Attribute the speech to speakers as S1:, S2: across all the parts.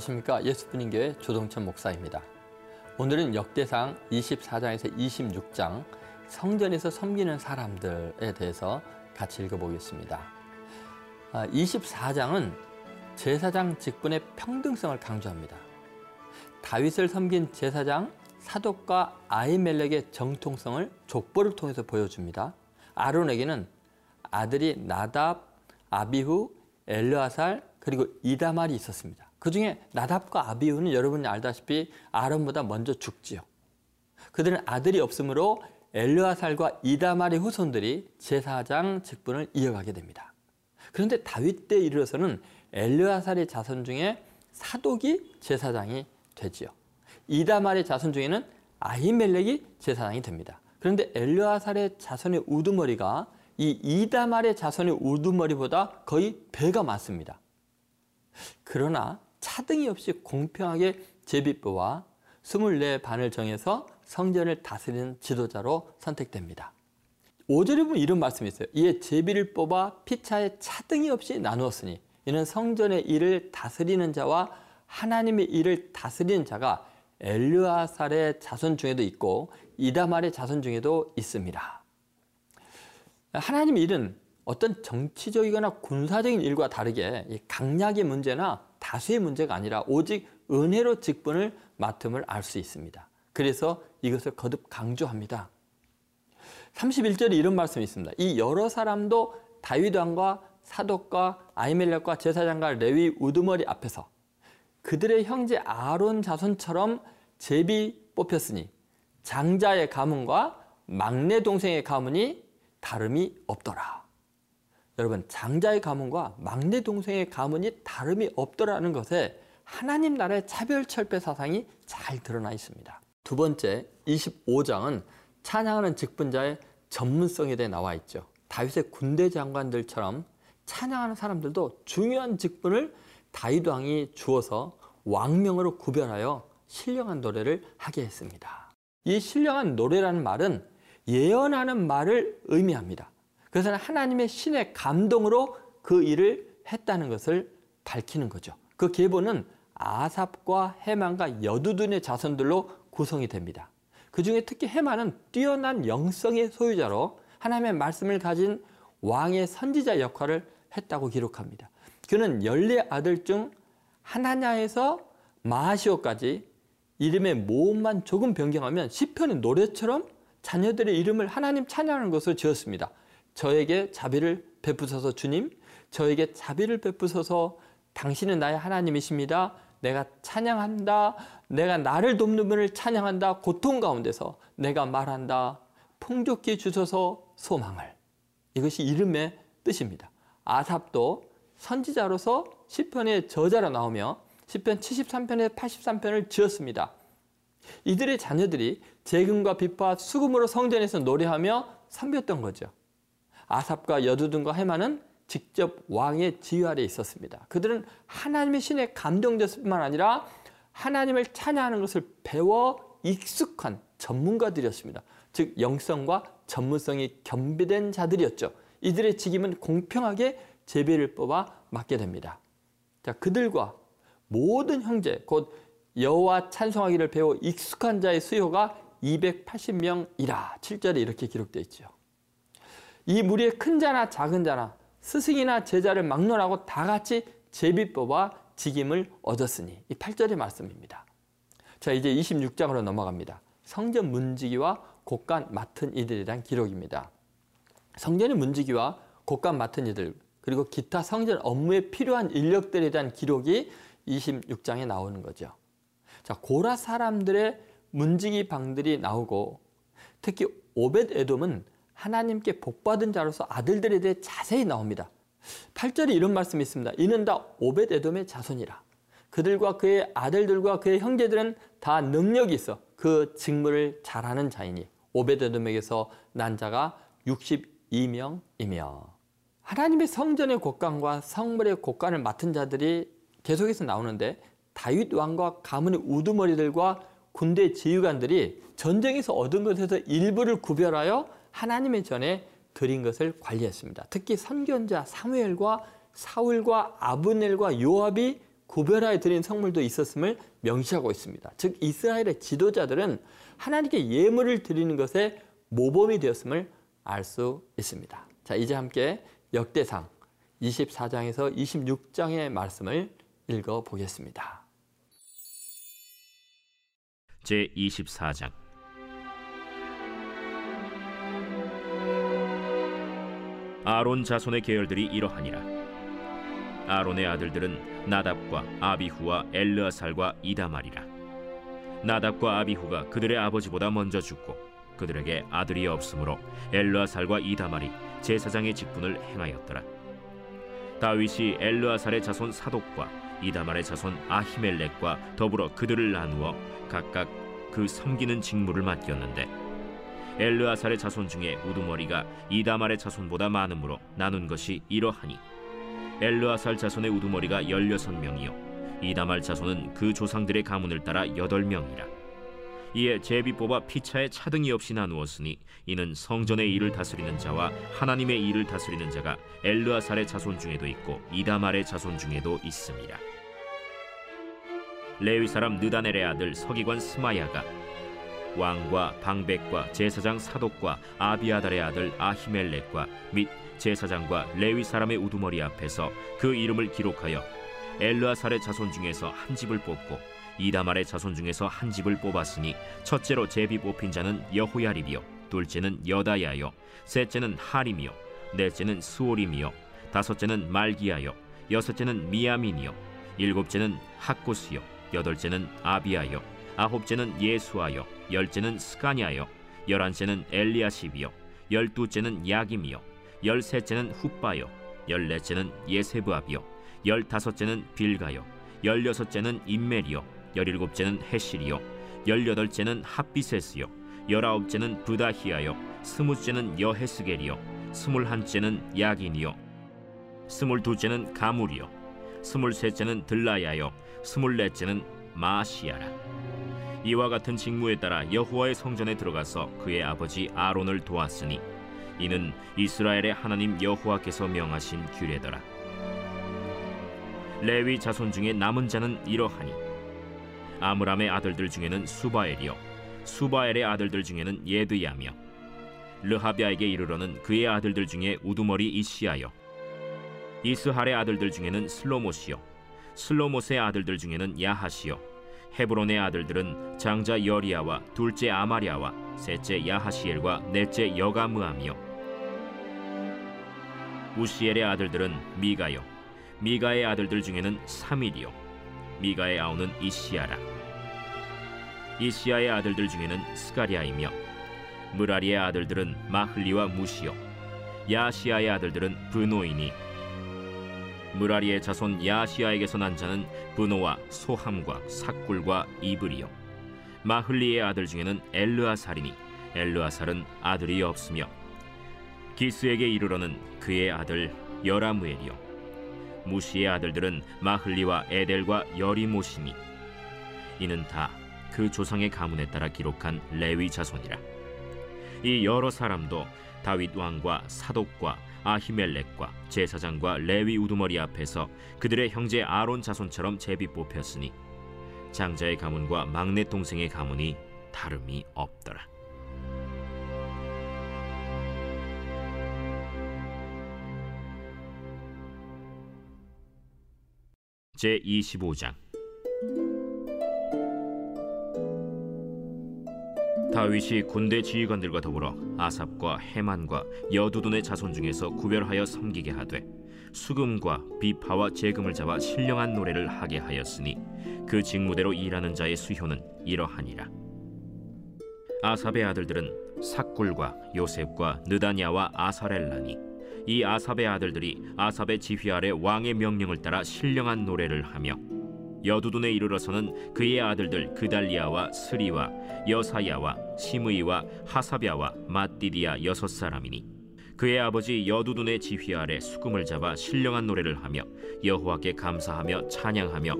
S1: 안녕하십니까 예수분인교회 조동천 목사입니다. 오늘은 역대상 24장에서 26장 성전에서 섬기는 사람들에 대해서 같이 읽어보겠습니다. 24장은 아, 제사장 직분의 평등성을 강조합니다. 다윗을 섬긴 제사장 사독과 아이멜렉의 정통성을 족보를 통해서 보여줍니다. 아론에게는 아들이 나답, 아비후, 엘르아살 그리고 이다말이 있었습니다. 그 중에 나답과 아비후는 여러분이 알다시피 아론보다 먼저 죽지요. 그들은 아들이 없으므로 엘르아살과 이다말의 후손들이 제사장 직분을 이어가게 됩니다. 그런데 다윗 때 이르러서는 엘르아살의 자손 중에 사독이 제사장이 되지요. 이다말의 자손 중에는 아히멜렉이 제사장이 됩니다. 그런데 엘르아살의 자손의 우두머리가 이 이다말의 자손의 우두머리보다 거의 배가 많습니다. 그러나 차등이 없이 공평하게 제비뼈와 24반을 정해서 성전을 다스리는 지도자로 선택됩니다. 5절에 보면 이런 말씀이 있어요. 이에 제비를 뽑아 피차에 차등이 없이 나누었으니 이는 성전의 일을 다스리는 자와 하나님의 일을 다스리는 자가 엘르아살의 자손 중에도 있고 이다말의 자손 중에도 있습니다. 하나님의 일은 어떤 정치적이거나 군사적인 일과 다르게 강약의 문제나 다수의 문제가 아니라 오직 은혜로 직분을 맡음을 알 수 있습니다. 그래서 이것을 거듭 강조합니다. 31절에 이런 말씀이 있습니다. 이 여러 사람도 다윗 왕과 사독과 아이멜렉과 제사장과 레위 우두머리 앞에서 그들의 형제 아론 자손처럼 제비 뽑혔으니 장자의 가문과 막내 동생의 가문이 다름이 없더라. 여러분 장자의 가문과 막내 동생의 가문이 다름이 없더라는 것에 하나님 나라의 차별 철폐 사상이 잘 드러나 있습니다. 두 번째 25장은 찬양하는 직분자의 전문성에 대해 나와 있죠. 다윗의 군대 장관들처럼 찬양하는 사람들도 중요한 직분을 다윗 왕이 주어서 왕명으로 구별하여 신령한 노래를 하게 했습니다. 이 신령한 노래라는 말은 예언하는 말을 의미합니다. 그것은 하나님의 신의 감동으로 그 일을 했다는 것을 밝히는 거죠. 그 계보는 아삽과 해만과 여두둔의 자손들로 구성이 됩니다. 그 중에 특히 해만은 뛰어난 영성의 소유자로 하나님의 말씀을 가진 왕의 선지자 역할을 했다고 기록합니다. 그는 열네 아들 중 하나냐에서 마하시오까지 이름의 모음만 조금 변경하면 시편의 노래처럼 자녀들의 이름을 하나님 찬양하는 것을 지었습니다. 저에게 자비를 베푸소서 주님, 저에게 자비를 베푸소서 당신은 나의 하나님이십니다. 내가 찬양한다. 내가 나를 돕는 분을 찬양한다. 고통 가운데서 내가 말한다. 풍족히 주소서 소망을. 이것이 이름의 뜻입니다. 아삽도 선지자로서 시편의 저자로 나오며 시편 73편에 83편을 지었습니다. 이들의 자녀들이 재금과 빛과 수금으로 성전에서 노래하며 섬겼던 거죠. 아삽과 여두둔과 해만은 직접 왕의 지휘 아래 있었습니다. 그들은 하나님의 신에 감동됐을 뿐만 아니라 하나님을 찬양하는 것을 배워 익숙한 전문가들이었습니다. 즉 영성과 전문성이 겸비된 자들이었죠. 이들의 직임은 공평하게 제비를 뽑아 맡게 됩니다. 자, 그들과 모든 형제 곧 여호와 찬송하기를 배워 익숙한 자의 수요가 280명이라 7절에 이렇게 기록되어 있죠. 이 무리의 큰 자나 작은 자나 스승이나 제자를 막론하고 다 같이 제비 뽑아 직임을 얻었으니 이 8절의 말씀입니다. 자 이제 26장으로 넘어갑니다. 성전 문지기와 곡간 맡은 대한 기록입니다. 성전의 문지기와 곡간 맡은 이들 그리고 기타 성전 업무에 필요한 인력들에 대한 기록이 26장에 나오는 거죠. 자 고라 사람들의 문지기 방들이 나오고 특히 오벳 에돔은 하나님께 복받은 자로서 아들들에 대해 자세히 나옵니다. 8절에 이런 말씀이 있습니다. 이는 다 오벳 에돔의 자손이라. 그들과 그의 아들들과 그의 형제들은 다 능력이 있어 그 직무를 잘하는 자이니 오벳 에돔에게서 난 자가 62명이며 하나님의 성전의 곳간과 성물의 곳간을 맡은 자들이 계속해서 나오는데 다윗 왕과 가문의 우두머리들과 군대 지휘관들이 전쟁에서 얻은 것에서 일부를 구별하여 하나님의 전에 드린 것을 관리했습니다. 특히 선견자 사무엘과 사울과 아브넬과 요압이 구별하여 드린 성물도 있었음을 명시하고 있습니다. 즉 이스라엘의 지도자들은 하나님께 예물을 드리는 것에 모범이 되었음을 알 수 있습니다. 자, 이제 함께 역대상 24장에서 26장의 말씀을 읽어 보겠습니다.
S2: 제 24장 아론 자손의 계열들이 이러하니라. 아론의 아들들은 나답과 아비후와 엘르아살과 이다말이라. 나답과 아비후가 그들의 아버지보다 먼저 죽고 그들에게 아들이 없으므로 엘르아살과 이다말이 제사장의 직분을 행하였더라. 다윗이 엘르아살의 자손 사독과 이다말의 자손 아히멜렉과 더불어 그들을 나누어 각각 그 섬기는 직무를 맡겼는데 엘르아살의 자손 중에 우두머리가 이다말의 자손보다 많으므로 나눈 것이 이러하니 엘르아살 자손의 우두머리가 열여섯 명이요 이다말 자손은 그 조상들의 가문을 따라 여덟 명이라 이에 제비 뽑아 피차에 차등이 없이 나누었으니 이는 성전의 일을 다스리는 자와 하나님의 일을 다스리는 자가 엘르아살의 자손 중에도 있고 이다말의 자손 중에도 있습니다. 레위 사람 느다넬의 아들 서기관 스마야가 왕과 방백과 제사장 사독과 아비아달의 아들 아히멜렉과 및 제사장과 레위 사람의 우두머리 앞에서 그 이름을 기록하여 엘르아살의 자손 중에서 한 집을 뽑고 이다말의 자손 중에서 한 집을 뽑았으니 첫째로 제비 뽑힌 자는 여호야립이요 둘째는 여다야요 셋째는 하림이요 넷째는 스오림이요 다섯째는 말기야요 여섯째는 미야민이요 일곱째는 학고스요 여덟째는 아비아요 아홉째는 예수아요 열째는 스가냐요 열한째는 엘리아십이요 열두째는 야김이요 열셋째는 훗바요 열넷째는 예세브압이요 열다섯째는 빌가요 열여섯째는 인멜이요 열일곱째는 헤실이요 열여덟째는 합비세스요 열아홉째는 부다히아요 스무째는 여헤스겔이요 스물한째는 야긴이요 스물두째는 가물이요 스물셋째는 들라야요 스물넷째는 마시아라 이와 같은 직무에 따라 여호와의 성전에 들어가서 그의 아버지 아론을 도왔으니 이는 이스라엘의 하나님 여호와께서 명하신 규례더라. 레위 자손 중에 남은 자는 이러하니 아므람의 아들들 중에는 수바엘이요 수바엘의 아들들 중에는 예드야며 르하비아에게 이르러는 그의 아들들 중에 우두머리 이시아요 이스할의 아들들 중에는 슬로못이요 슬로못의 아들들 중에는 야하시요 헤브론의 아들들은 장자 여리아와 둘째 아마리아와 셋째 야하시엘과 넷째 여가므암이요. 우시엘의 아들들은 미가요. 미가의 아들들 중에는 사밀이요. 미가의 아우는 이시아라. 이시아의 아들들 중에는 스가리아이며 무라리의 아들들은 마흘리와 무시요. 야시아의 아들들은 브노이니 무라리의 자손 야시아에게서 난 자는 브노와 소함과 삭굴과 이브리요. 마흘리의 아들 중에는 엘르아살이니 엘르아살은 아들이 없으며 기스에게 이르러는 그의 아들 여라무엘이요. 무시의 아들들은 마흘리와 에델과 여리모시니 이는 다 그 조상의 가문에 따라 기록한 레위 자손이라. 이 여러 사람도 다윗 왕과 사독과 아히멜렉과 제사장과 레위 우두머리 앞에서 그들의 형제 아론 자손처럼 제비 뽑혔으니 장자의 가문과 막내 동생의 가문이 다름이 없더라. 제 25장 다윗이 군대 지휘관들과 더불어 아삽과 헤만과 여두둔의 자손 중에서 구별하여 섬기게 하되 수금과 비파와 재금을 잡아 신령한 노래를 하게 하였으니 그 직무대로 일하는 자의 수효는 이러하니라. 아삽의 아들들은 삭굴과 요셉과 느다냐와 아사렐라니 이 아삽의 아들들이 아삽의 지휘 아래 왕의 명령을 따라 신령한 노래를 하며 여두둔에 이르러서는 그의 아들들 그달리아와 스리와 여사야와 시므이와 하사랴와 마띠디아 여섯 사람이니 그의 아버지 여두둔의 지휘 아래 수금을 잡아 신령한 노래를 하며 여호와께 감사하며 찬양하며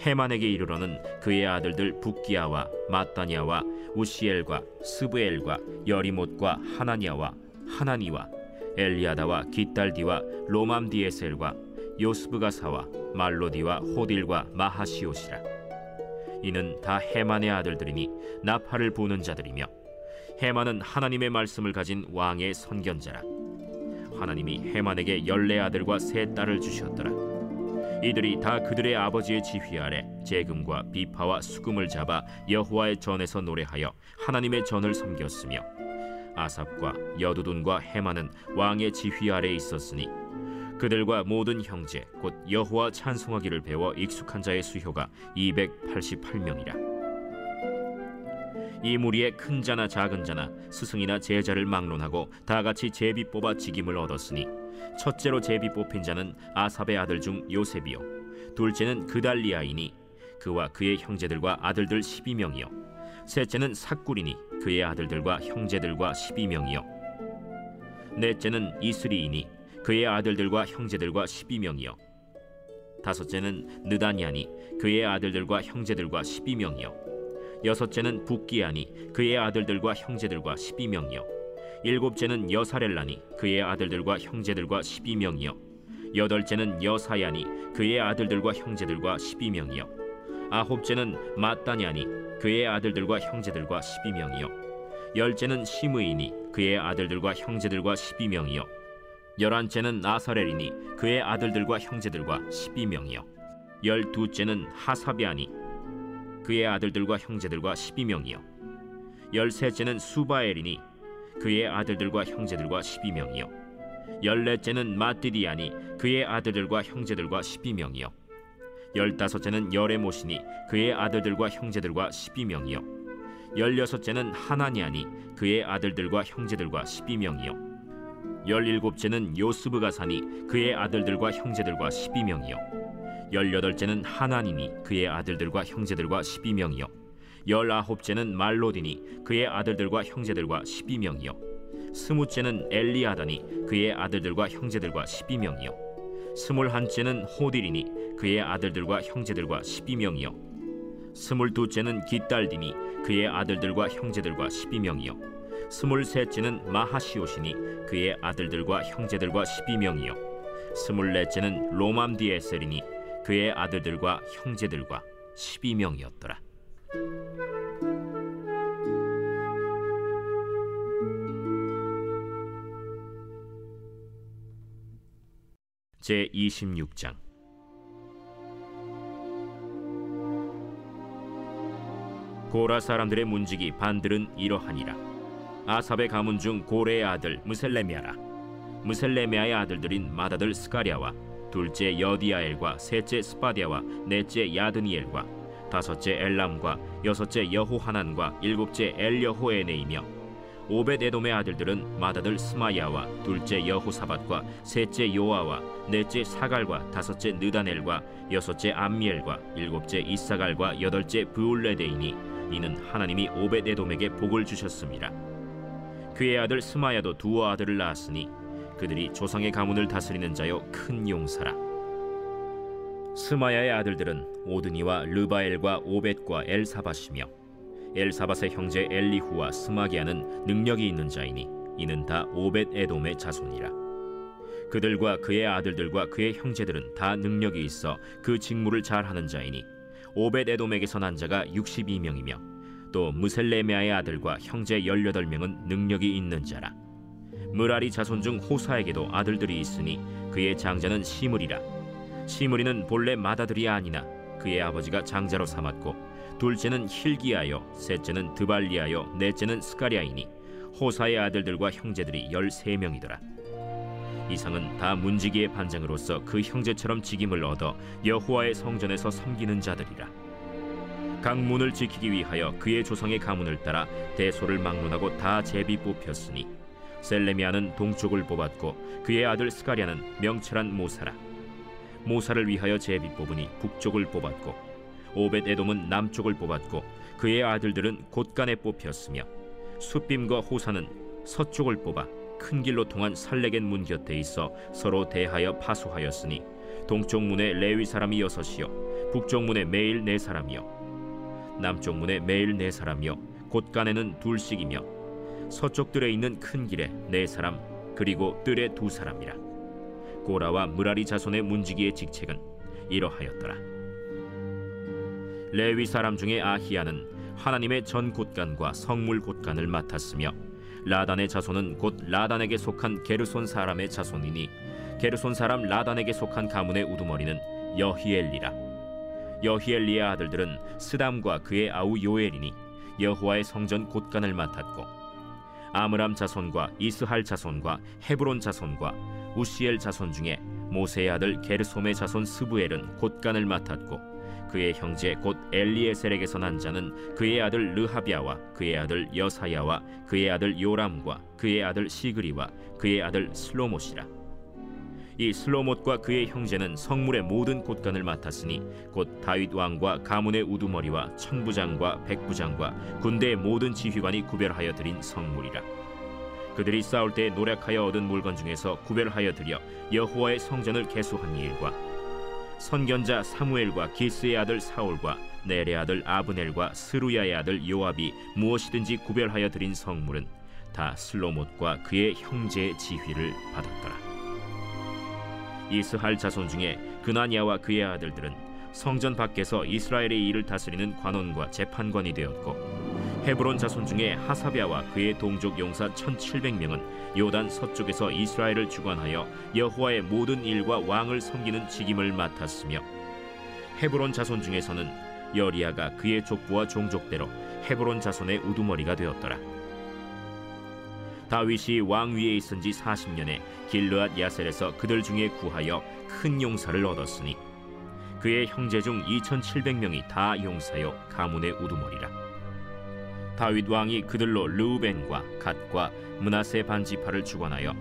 S2: 해만에게 이르러는 그의 아들들 북기야와 마따냐와 우시엘과 스브엘과 여리못과 하나냐와 하나니와 엘리아다와 기딸디와 로맘디에셀과 요스브가사와 말로디와 호딜과 마하시옷이라. 이는 다 헤만의 아들들이니 나팔을 부는 자들이며 헤만은 하나님의 말씀을 가진 왕의 선견자라. 하나님이 헤만에게 열네 아들과 세 딸을 주셨더라. 이들이 다 그들의 아버지의 지휘 아래 재금과 비파와 수금을 잡아 여호와의 전에서 노래하여 하나님의 전을 섬겼으며 아삽과 여두둔과 헤만은 왕의 지휘 아래 있었으니 그들과 모든 형제 곧 여호와 찬송하기를 배워 익숙한 자의 수효가 288명이라. 이 무리에 큰 자나 작은 자나 스승이나 제자를 막론하고 다 같이 제비 뽑아 직임을 얻었으니 첫째로 제비 뽑힌 자는 아삽의 아들 중 요셉이요. 둘째는 그달리아이니 그와 그의 형제들과 아들들 12명이요. 셋째는 삭구리니 그의 아들들과 형제들과 12명이요. 넷째는 이스리이니 그의 아들들과 형제들과 12명이요. 다섯째는 느다니아니 그의 아들들과 형제들과 12명이요. 여섯째는 북기아니 그의 아들들과 형제들과 12명이요. 일곱째는 여사렐라니 그의 아들들과 형제들과 12명이요. 여덟째는 여사야니 그의 아들들과 형제들과 12명이요. 아홉째는 마따냐니 그의 아들들과 형제들과 12명이요. 열째는 시므이니 그의 아들들과 형제들과 12명이요 열한째는 아사렐이니 그의 아들들과 형제들과 12명이요. 열두째는 하사비아니 그의 아들들과 형제들과 12명이요. 열셋째는 수바엘이니 그의 아들들과 형제들과 12명이요. 열넷째는 마띠디아니 그의 아들들과 형제들과 12명이요. 열다섯째는 여레모시니 그의 아들들과 형제들과 12명이요. 열여섯째는 하나니아니 그의 아들들과 형제들과 12명이요 열일곱째는 요스브가 사니 그의 아들들과 형제들과 12명이요. 열여덟째는 하나니니 그의 아들들과 형제들과 12명이요. 열아홉째는 말로디니 그의 아들들과 형제들과 12명이요. 스무째는 엘리아다니 그의 아들들과 형제들과 12명이요. 스물한째는 호딜이니 그의 아들들과 형제들과 12명이요. 스물두째는 기딸디니 그의 아들들과 형제들과 12명이요 스물셋째는 마하시오시니 그의 아들들과 형제들과 12명이요. 스물넷째는 로맘디에셀이니 그의 아들들과 형제들과 12명이었더라. 제 26장. 고라 사람들의 문지기 반들은 이러하니라 아삽의 가문 중 고레의 아들 무셀레미아라 무셀레미아의 아들들인 마다들 스가랴와 둘째 여디아엘과 셋째 스파디아와 넷째 야드니엘과 다섯째 엘람과 여섯째 여호하난과 일곱째 엘여호에네이며 오벳 에돔의 아들들은 마다들 스마야와 둘째 여호사밧과 셋째 요아와 넷째 사갈과 다섯째 느다넬과 여섯째 암미엘과 일곱째 이사갈과 여덟째 브울르대이니 이는 하나님이 오벳 에돔에게 복을 주셨음이라. 그의 아들 스마야도 두 아들을 낳았으니 그들이 조상의 가문을 다스리는 자요 큰 용사라. 스마야의 아들들은 오드니와 르바엘과 오벳과 엘사밧이며 엘사밧의 형제 엘리후와 스마갸는 능력이 있는 자이니 이는 다 오벳 에돔의 자손이라. 그들과 그의 아들들과 그의 형제들은 다 능력이 있어 그 직무를 잘하는 자이니 오벳 에돔에게서 난 자가 62명이며 또 므셀레먀의 아들과 형제 18명은 능력이 있는 자라. 므라리 자손 중 호사에게도 아들들이 있으니 그의 장자는 시므리라. 시므리는 본래 맏아들이 아니나 그의 아버지가 장자로 삼았고 둘째는 힐기야요 셋째는 드발리야요 넷째는 스가랴이니 호사의 아들들과 형제들이 열세 명이더라. 이상은 다 문지기의 반장으로서 그 형제처럼 직임을 얻어 여호와의 성전에서 섬기는 자들이라. 각 문을 지키기 위하여 그의 조상의 가문을 따라 대소를 막론하고 다 제비 뽑혔으니 셀레미아는 동쪽을 뽑았고 그의 아들 스가랴는 명철한 모사라. 모사를 위하여 제비 뽑으니 북쪽을 뽑았고 오벳 에돔은 남쪽을 뽑았고 그의 아들들은 곳간에 뽑혔으며 숫빔과 호사는 서쪽을 뽑아 큰 길로 통한 살레겐 문 곁에 있어 서로 대하여 파수하였으니 동쪽 문에 레위 사람이 여섯이요 북쪽 문에 매일 네 사람이요 남쪽 문에 매일 네 사람이요 곳간에는 둘씩이며 서쪽 뜰에 있는 큰 길에 네 사람 그리고 뜰에 두 사람이라 고라와 무라리 자손의 문지기의 직책은 이러하였더라. 레위 사람 중에 아히야는 하나님의 전 곳간과 성물 곳간을 맡았으며 라단의 자손은 곧 라단에게 속한 게르손 사람의 자손이니 게르손 사람 라단에게 속한 가문의 우두머리는 여히엘리라. 여히엘리의 아들들은 스담과 그의 아우 요엘이니 여호와의 성전 곳간을 맡았고 아므람 자손과 이스할 자손과 헤브론 자손과 우시엘 자손 중에 모세의 아들 게르솜의 자손 스부엘은 곳간을 맡았고 그의 형제 곧 엘리에셀에게서 난 자는 그의 아들 르하비아와 그의 아들 여사야와 그의 아들 요람과 그의 아들 시그리와 그의 아들 슬로못이라 이 슬로못과 그의 형제는 성물의 모든 곳간을 맡았으니 곧 다윗 왕과 가문의 우두머리와 천부장과 백부장과 군대의 모든 지휘관이 구별하여 드린 성물이라 그들이 싸울 때 노력하여 얻은 물건 중에서 구별하여 드려 여호와의 성전을 개수한 일과 선견자 사무엘과 기스의 아들 사울과 넬의 아들 아브넬과 스루야의 아들 요압이 무엇이든지 구별하여 드린 성물은 다 슬로못과 그의 형제의 지휘를 받았더라. 이스할 자손 중에 그나니아와 그의 아들들은 성전 밖에서 이스라엘의 일을 다스리는 관원과 재판관이 되었고 헤브론 자손 중에 하사비아와 그의 동족 용사 1700명은 요단 서쪽에서 이스라엘을 주관하여 여호와의 모든 일과 왕을 섬기는 직임을 맡았으며 헤브론 자손 중에서는 여리아가 그의 족부와 종족대로 헤브론 자손의 우두머리가 되었더라. 다윗이 왕 위에 있은 지 40년에 길르앗 야셀에서 그들 중에 구하여 큰 용사를 얻었으니 그의 형제 중 2700명이 다 용사요 가문의 우두머리라. 다윗 왕이 그들로 르우벤과 갓과 문하세 반지파를 주관하여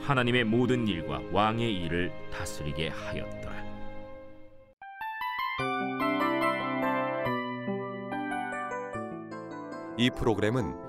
S2: 하나님의 모든 일과 왕의 일을 다스리게 하였더라.
S3: 이 프로그램은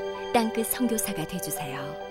S4: 땅끝 선교사가 되주세요.